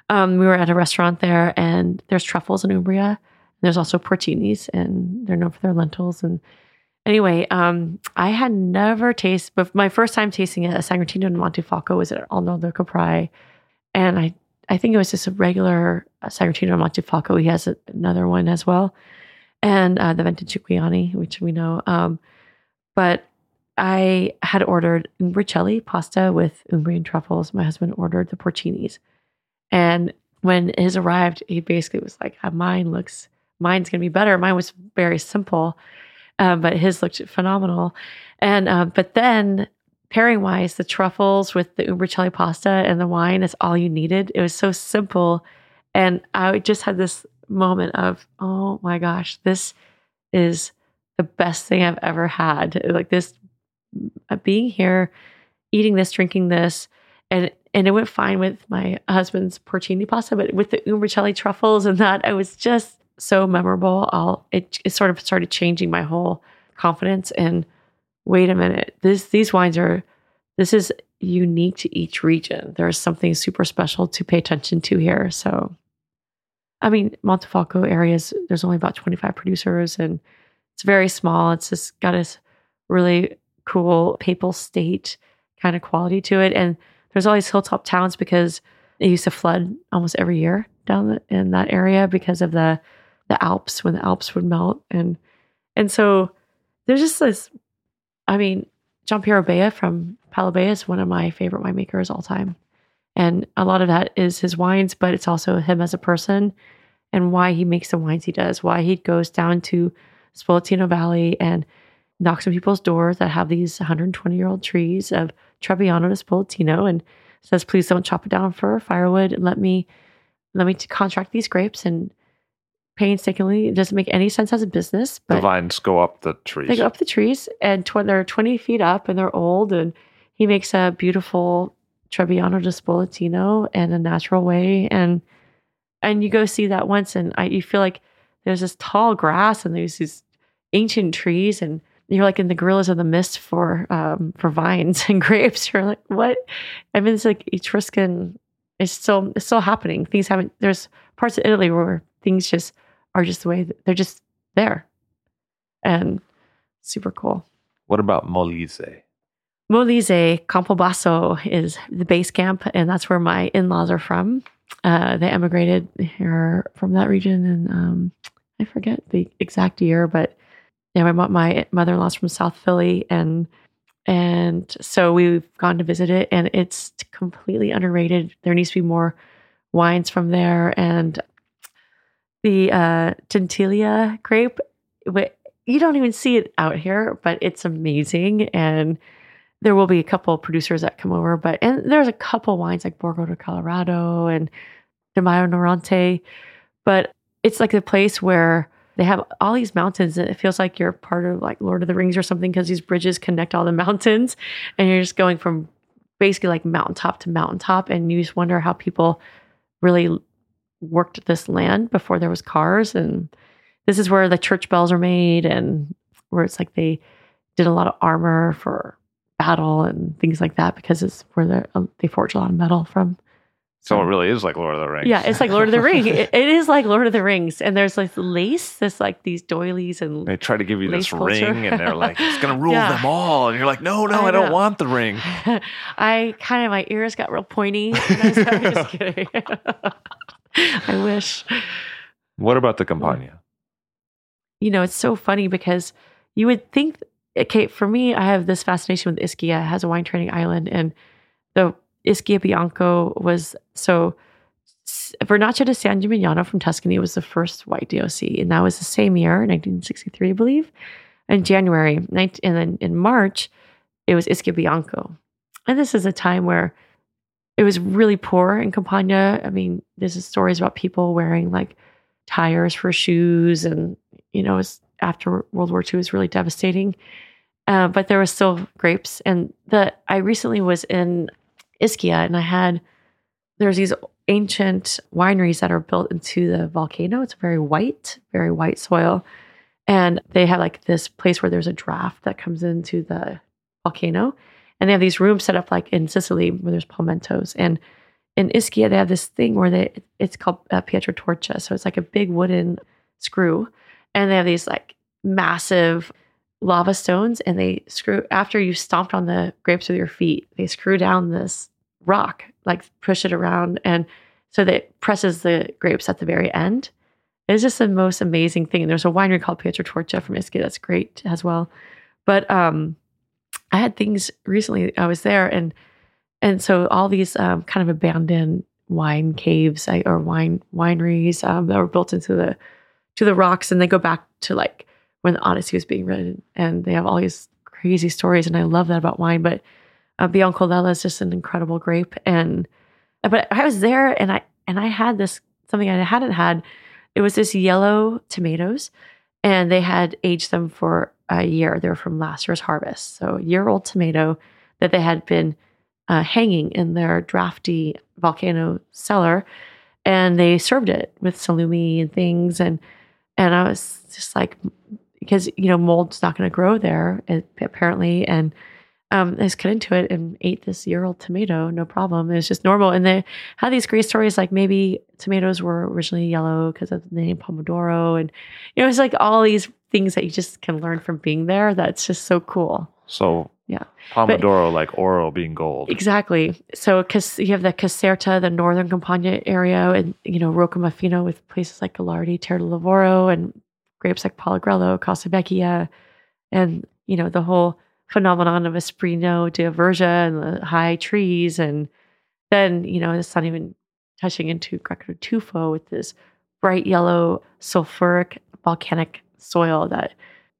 Um, we were at a restaurant there, and there's truffles in Umbria. There's also porcinis, and they're known for their lentils. And anyway, um, I had never tasted, but my first time tasting it, a Sagrantino and Montefalco was at Arnaldo Caprai, and I, I think it was just a regular uh, Sagrantino and Montefalco. He has a, another one as well and uh, the vintage Cipriani, which we know. Um, but I had ordered umbricelli pasta with Umbrian truffles. My husband ordered the porcinis, and when his arrived, he basically was like, "Ah, "Mine looks, mine's gonna be better." Mine was very simple, um, but his looked phenomenal. And uh, but then pairing wise, the truffles with the umbricelli pasta and the wine is all you needed. It was so simple. And I just had this moment of, oh my gosh, this is the best thing I've ever had. Like this, Uh, being here, eating this, drinking this, and and it went fine with my husband's porcini pasta, but with the umbricelli truffles and that, it was just so memorable. I'll it, it sort of started changing my whole confidence. And wait a minute, this these wines are this is unique to each region. There's something super special to pay attention to here. So, I mean, Montefalco areas, there's only about 25 producers and it's very small. It's just got this really cool papal state kind of quality to it. And there's all these hilltop towns because it used to flood almost every year down in that area because of the the Alps when the Alps would melt and and so there's just this. I mean, Giampiero Bea from Paolo Bea is one of my favorite winemakers all time, and a lot of that is his wines, but it's also him as a person and why he makes the wines he does. Why he goes down to Spoletino Valley and knocks on people's doors that have these 120 year old trees of Trebbiano di Spoletino and says, please don't chop it down for firewood and let me let me contract these grapes and painstakingly. It doesn't make any sense as a business. But the vines go up the trees. They go up the trees and tw- they're 20 feet up and they're old. And he makes a beautiful Trebbiano di Spoletino in a natural way. And and you go see that once and I, you feel like there's this tall grass and there's these ancient trees and you're like in the gorillas of the mist for um, for vines and grapes. You're like, what? I mean, it's like Etruscan. It's still it's still happening. Things haven't. There's parts of Italy where things just are just the way they're just there, and super cool. What about Molise? Molise, Campobasso is the base camp, and that's where my in-laws are from. Uh, they emigrated here from that region, and um, I forget the exact year, but yeah, my my mother-in-law's from South Philly, and and so we've gone to visit it, and it's completely underrated. There needs to be more wines from there, and the uh, Tintilia grape. You don't even see it out here, but it's amazing. And there will be a couple producers that come over, but and there's a couple wines like Borgo di Colloredo and Di Majo Norante, but it's like the place where they have all these mountains and it feels like you're part of like Lord of the Rings or something because these bridges connect all the mountains and you're just going from basically like mountaintop to mountaintop and you just wonder how people really worked this land before there was cars and this is where the church bells are made and where it's like they did a lot of armor for battle and things like that because it's where um, they forge a lot of metal from so it hmm. really is like Lord of the Rings. Yeah, it's like Lord of the Rings. it, it is like Lord of the Rings, and there's like lace, this like these doilies and they try to give you this culture. ring, and they're like, it's gonna rule yeah. them all, and you're like, no, no, I, I don't want the ring. I kind of my ears got real pointy. I'm just kidding. I wish. What about the Campania? You know, it's so funny because you would think, okay, for me, I have this fascination with Ischia. It has a wine training island, and the Ischia Bianco was so. Vernaccia di San Gimignano from Tuscany was the first white DOC, and that was the same year, 1963, I believe. In January, and then in March, it was Ischia Bianco. And this is a time where it was really poor in Campania. I mean, there's stories about people wearing like tires for shoes, and you know, after World War II was really devastating. Uh, but there was still grapes, and the I recently was in Ischia, and I had there's these ancient wineries that are built into the volcano. It's very white, very white soil, and they have like this place where there's a draft that comes into the volcano, and they have these rooms set up like in Sicily where there's palmettos. And in Ischia, they have this thing where they it's called uh, Pietra Torcia. So it's like a big wooden screw, and they have these like massive lava stones, and they screw after you stomped on the grapes with your feet, they screw down this rock, like push it around, and so that it presses the grapes at the very end. It's just the most amazing thing. And there's a winery called Pietra Torcia from Ischia that's great as well. But um, I had things recently. I was there, and and so all these um, kind of abandoned wine caves or wine wineries um, that were built into the to the rocks, and they go back to like when the Odyssey was being written, and they have all these crazy stories, and I love that about wine. But uh, Biancolella is just an incredible grape, and but I was there and I and I had this something I hadn't had. It was this yellow tomatoes, and they had aged them for a year. They were from last year's harvest, so a year old tomato that they had been uh, hanging in their drafty volcano cellar, and they served it with salumi and things, and and I was just like, because you know mold's not going to grow there apparently, and um, I just cut into it and ate this year old tomato, no problem. It was just normal. And they had these great stories like maybe tomatoes were originally yellow because of the name Pomodoro. And you know, it's like all these things that you just can learn from being there. That's just so cool. So yeah, Pomodoro, but, like oro being gold. Exactly. So because you have the Caserta, the northern Campania area, and you know Roccamonfina with places like Galardi, Terra Lavoro, and grapes like Pallagrello, Casa Vecchia, and you know the whole phenomenon of Asprinio di Aversa and the high trees. And then, you know, it's not even touching into Greco Tufo with this bright yellow sulfuric volcanic soil that,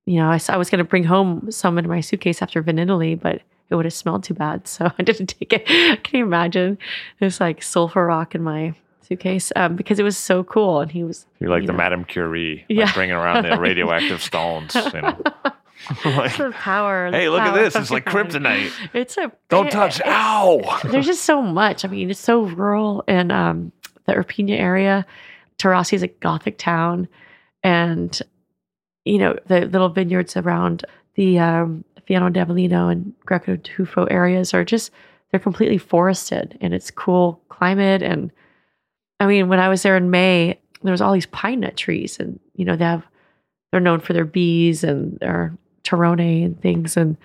you know, I, I was going to bring home some in my suitcase after Vinitaly, but it would have smelled too bad. So I didn't take it. Can you imagine this like sulfur rock in my suitcase um, because it was so cool. And he was. You're like you the know, Madame Curie, like yeah. bringing around the radioactive stones. You know. like, the power. Hey, look power at this! It's like kryptonite. It's a don't touch. Ow! There's just so much. I mean, it's so rural in um, the Irpinia area. Taurasi is a Gothic town, and you know the little vineyards around the um, Fiano d'Avellino and Greco Tufo areas are just they're completely forested, and it's cool climate. And I mean, when I was there in May, there was all these pine nut trees, and you know they have they're known for their bees and their Torrone and things. And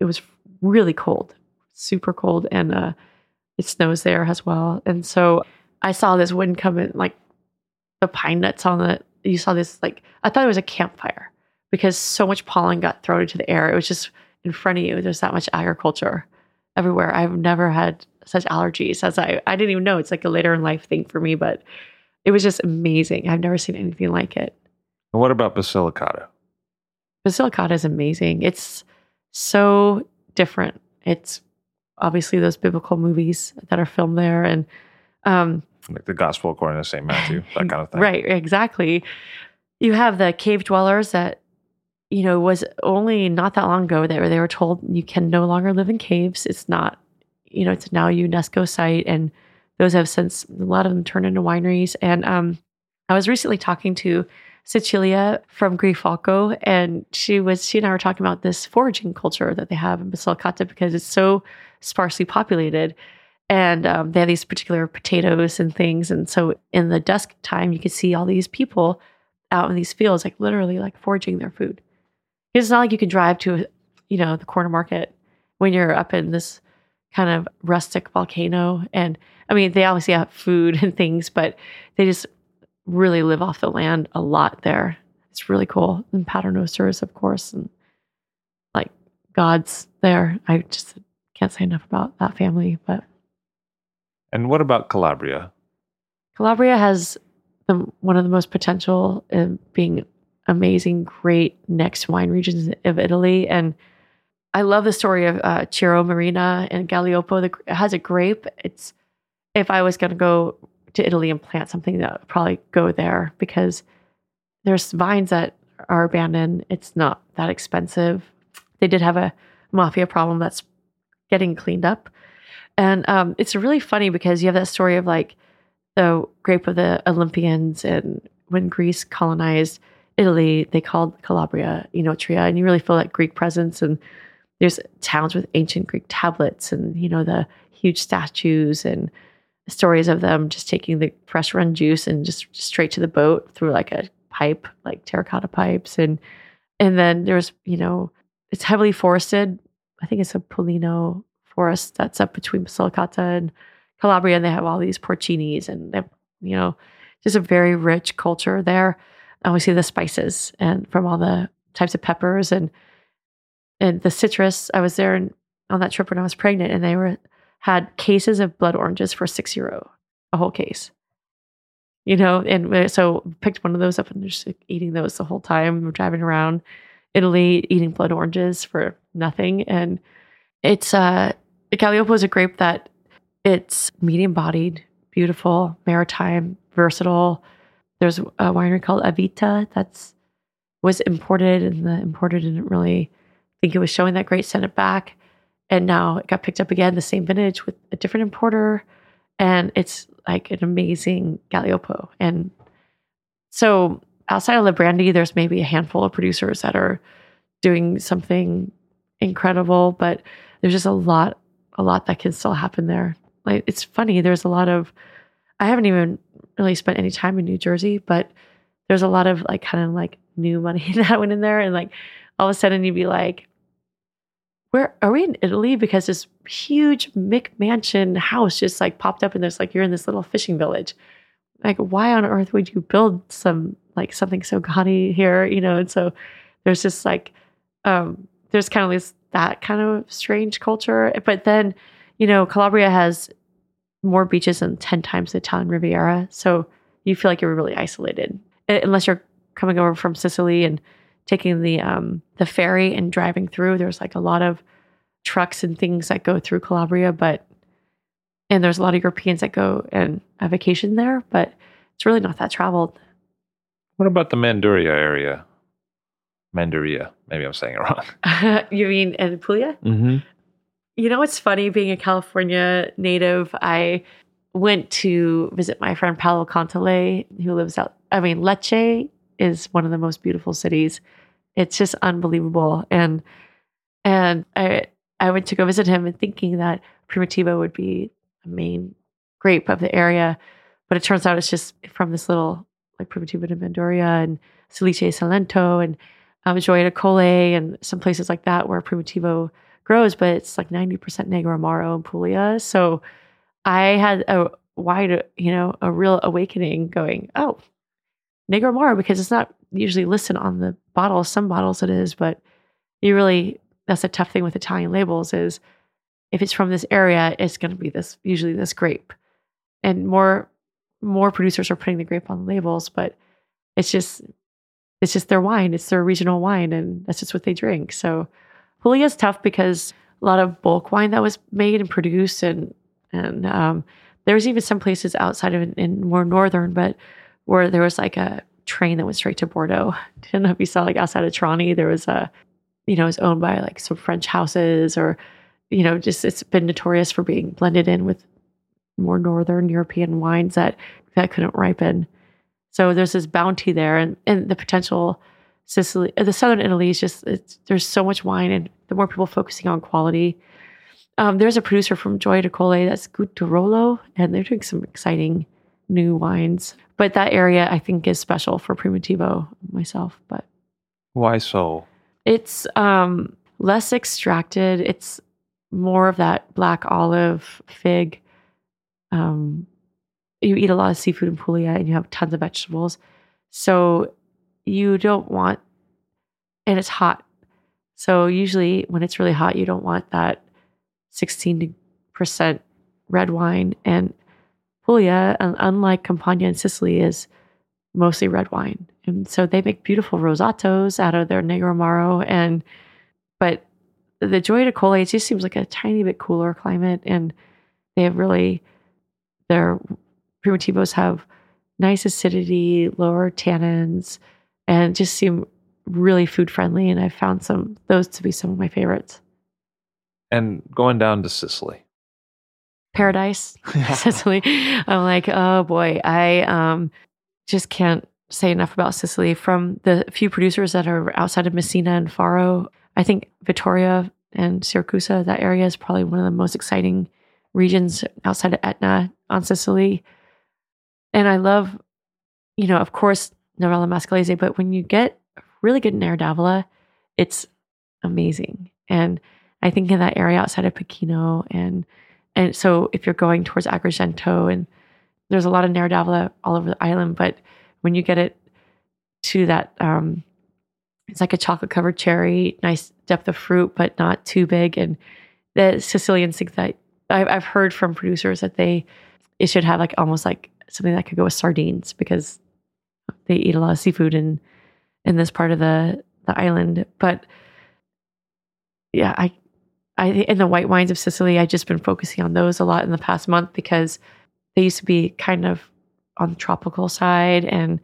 it was really cold, super cold. And uh, it snows there as well. And so I saw this wind coming, like the pine nuts on the, you saw this, like, I thought it was a campfire because so much pollen got thrown into the air. It was just in front of you. There's that much agriculture everywhere. I've never had such allergies as I, I didn't even know. It's like a later in life thing for me, but it was just amazing. I've never seen anything like it. And What about Basilicata? Basilicata is amazing. It's so different. It's obviously those biblical movies that are filmed there and um, like the gospel according to St. Matthew, that kind of thing. Right, exactly. You have the cave dwellers that, you know, was only not that long ago that they were told you can no longer live in caves. It's not, you know, it's now a UNESCO site. And those have since, a lot of them turned into wineries. And um, I was recently talking to Cecilia from Grifalco, and she was she and I were talking about this foraging culture that they have in Basilicata because it's so sparsely populated, and um, they have these particular potatoes and things, and so in the dusk time you could see all these people out in these fields, like literally like foraging their food. It's not like you can drive to, you know, the corner market when you're up in this kind of rustic volcano, and I mean they obviously have food and things, but they just really live off the land a lot there. It's really cool. And Paternosters, of course, and like God's there. I just can't say enough about that family. But and what about Calabria? Calabria has the, one of the most potential in being amazing, great next wine regions of Italy. And I love the story of uh, Cirò Marina and Gaglioppo. The, it has a grape. It's if I was going to go to Italy and plant something, that would probably go there because there's vines that are abandoned. It's not that expensive. They did have a mafia problem that's getting cleaned up. And um, it's really funny because you have that story of like the grape of the Olympians and when Greece colonized Italy, they called Calabria, you know, and you really feel that Greek presence. And there's towns with ancient Greek tablets and, you know, the huge statues and stories of them just taking the fresh run juice and just straight to the boat through like a pipe, like terracotta pipes. And and then there's, you know, it's heavily forested. I think it's a Pollino forest that's up between Basilicata and Calabria. And they have all these porcinis and they have, you know, just a very rich culture there. And we see the spices and from all the types of peppers and and the citrus. I was there and on that trip when I was pregnant and they were had cases of blood oranges for six euro, a whole case. You know, and so picked one of those up and just eating those the whole time. We're driving around Italy eating blood oranges for nothing. And it's uh Gaglioppo is a grape that it's medium bodied, beautiful, maritime, versatile. There's a winery called Avita that's was imported, and the importer didn't really think it was showing that great. Sent it back, and now it got picked up again, the same vintage with a different importer, and it's like an amazing Gaglioppo. And so outside of Librandi, there's maybe a handful of producers that are doing something incredible, but there's just a lot, a lot that can still happen there. Like it's funny, there's a lot of I haven't even really spent any time in New Jersey, but there's a lot of like kind of like new money that went in there and like all of a sudden you'd be like where are we in Italy? Because this huge McMansion house just like popped up and there's like you're in this little fishing village. Like, why on earth would you build some like something so gaudy here? You know, and so there's just like um there's kind of this that kind of strange culture. But then, you know, Calabria has more beaches than 10 times the Italian Riviera. So you feel like you're really isolated unless you're coming over from Sicily and taking the um, the ferry and driving through. There's like a lot of trucks and things that go through Calabria, but and there's a lot of Europeans that go and have vacation there, but it's really not that traveled. What about the Manduria area? Manduria, maybe I'm saying it wrong. you mean in Puglia? Mm-hmm. You know what's funny? Being a California native, I went to visit my friend Paolo Cantale, who lives out. I mean, Lecce is one of the most beautiful cities. It's just unbelievable, and and I I went to go visit him and thinking that Primitivo would be a main grape of the area, but it turns out it's just from this little like Primitivo de Manduria and Salice Salentino and um, Gioia del Colle and some places like that where Primitivo grows, but it's like 90% Negro Amaro and Puglia. So I had a wide, you know, a real awakening going, oh, Negro Amaro, because it's not usually listed on the bottle. Some bottles it is, but you really, that's a tough thing with Italian labels is if it's from this area, it's going to be this, usually this grape. And more, more producers are putting the grape on the labels, but it's just, it's just their wine. It's their regional wine, and that's just what they drink. So Puglia is tough because a lot of bulk wine that was made and produced, and and um, there was even some places outside of in more northern, but where there was like a train that went straight to Bordeaux. I don't know if you saw like outside of Trani, there was a, you know, it was owned by like some French houses or, you know, just it's been notorious for being blended in with more northern European wines that that couldn't ripen. So there's this bounty there, and and the potential Sicily, the southern Italy is just there's so much wine, and the more people focusing on quality. Um, there's a producer from Joy Gioia del Colle that's Guttarolo, and they're doing some exciting new wines. But that area I think is special for Primitivo myself. But why so? It's um, less extracted. It's more of that black olive fig. Um, you eat a lot of seafood in Puglia and you have tons of vegetables. So you don't want, and it's hot. So usually when it's really hot, you don't want that 16% red wine. And Puglia, unlike Campania in Sicily, is mostly red wine. And so they make beautiful rosatos out of their Negro Amaro. And, but the joy Gioia del Colle, it just seems like a tiny bit cooler climate. And they have really, their Primitivos have nice acidity, lower tannins, and just seem really food friendly. And I found some those to be some of my favorites. And going down to Sicily. Paradise, Sicily. I'm like, oh boy, I um, just can't say enough about Sicily. From the few producers that are outside of Messina and Faro, I think Vittoria and Siracusa, that area is probably one of the most exciting regions outside of Etna on Sicily. And I love, you know, of course, Nerello Mascalese, but when you get really good Nero d'Avola, it's amazing. And I think in that area outside of Pachino and and so if you're going towards Agrigento and there's a lot of Nero d'Avola all over the island, but when you get it to that um it's like a chocolate covered cherry, nice depth of fruit, but not too big. And the Sicilians think that I've, I've heard from producers that they it should have like almost like something that could go with sardines because they eat a lot of seafood in in this part of the the island. But yeah, I I in the white wines of Sicily, I've just been focusing on those a lot in the past month because they used to be kind of on the tropical side and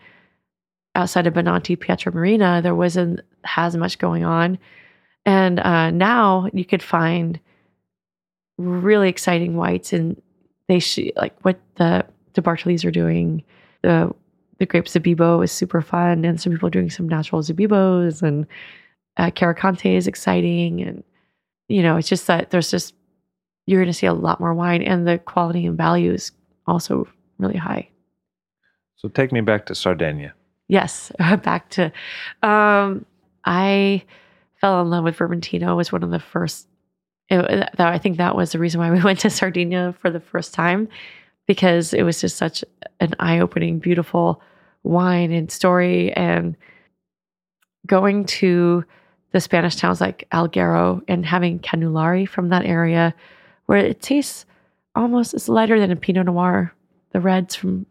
outside of Benanti Pietramarina, there wasn't as much going on. And uh, now you could find really exciting whites and they sh- like what the the Bartolis are doing. The the grape Zibibbo is super fun, and some people are doing some natural Zibibbos, and uh, Carricante is exciting, and you know it's just that there's just you're going to see a lot more wine, and the quality and value is also really high. So take me back to Sardinia. Yes, back to um, I fell in love with Vermentino. It was one of the first. It, that I think that was the reason why we went to Sardinia for the first time because it was just such an eye-opening, beautiful wine and story, and going to the Spanish towns like Alghero and having Cagnulari from that area, where it tastes almost it's lighter than a Pinot Noir. The reds from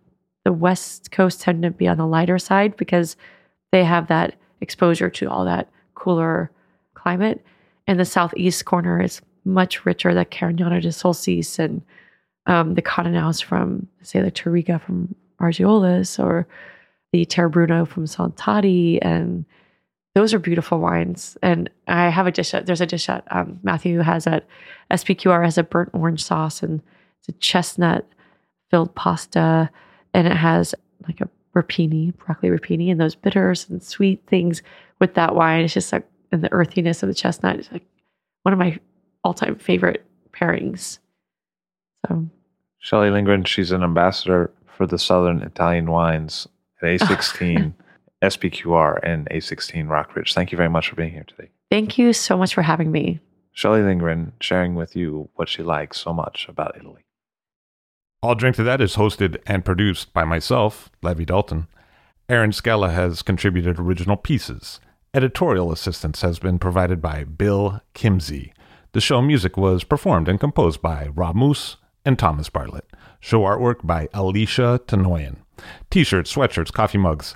the west coast tend to be on the lighter side because they have that exposure to all that cooler climate. And the southeast corner is much richer, the Carignano del Sulcis and um, the Cardinaus from, say, the Turriga from Argiolas or the Terre Brune from Santadi. And those are beautiful wines. And I have a dish that there's a dish that um, Matthew has at SPQR has a burnt orange sauce and it's a chestnut filled pasta. And it has like a rapini, broccoli rapini, and those bitters and sweet things with that wine. It's just like, and the earthiness of the chestnut is like one of my all time favorite pairings. So, Shelley Lindgren, she's an ambassador for the Southern Italian wines at A16, SPQR, and A16 Rockridge. Thank you very much for being here today. Thank you so much for having me. Shelley Lindgren sharing with you what she likes so much about Italy. I'll Drink to That is hosted and produced by myself, Levi Dalton. Erin Scala has contributed original pieces. Editorial assistance has been provided by Bill Kimsey. The show music was performed and composed by Rob Moose and Thomas Bartlett. Show artwork by Alicia Tenoyan. T shirts, sweatshirts, coffee mugs,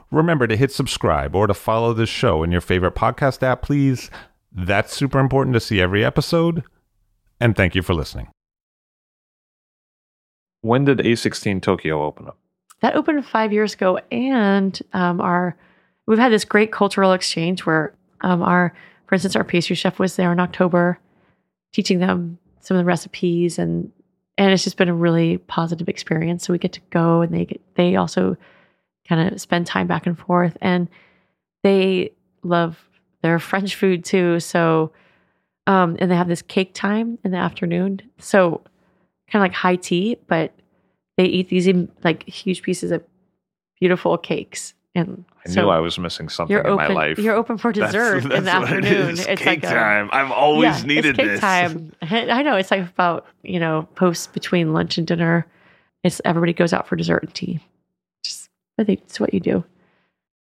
Remember to hit subscribe or to follow this show in your favorite podcast app, please. That's super important to see every episode. And thank you for listening. When did A16 Tokyo open up? That opened five years ago, and um, our we've had this great cultural exchange where um, our, for instance, our pastry chef was there in October, teaching them some of the recipes, and and it's just been a really positive experience. So we get to go, and they get they also kind of spend time back and forth, and they love their French food too. So, um, and they have this cake time in the afternoon. So kind of like high tea, but they eat these like huge pieces of beautiful cakes. And I so knew I was missing something you're in open, my life. You're open for That's- dessert in the that's what it afternoon. It's cake like time. I've always yeah, needed it's cake this. time. I know it's like about you know post between lunch and dinner. It's everybody goes out for dessert and tea. I think it's what you do.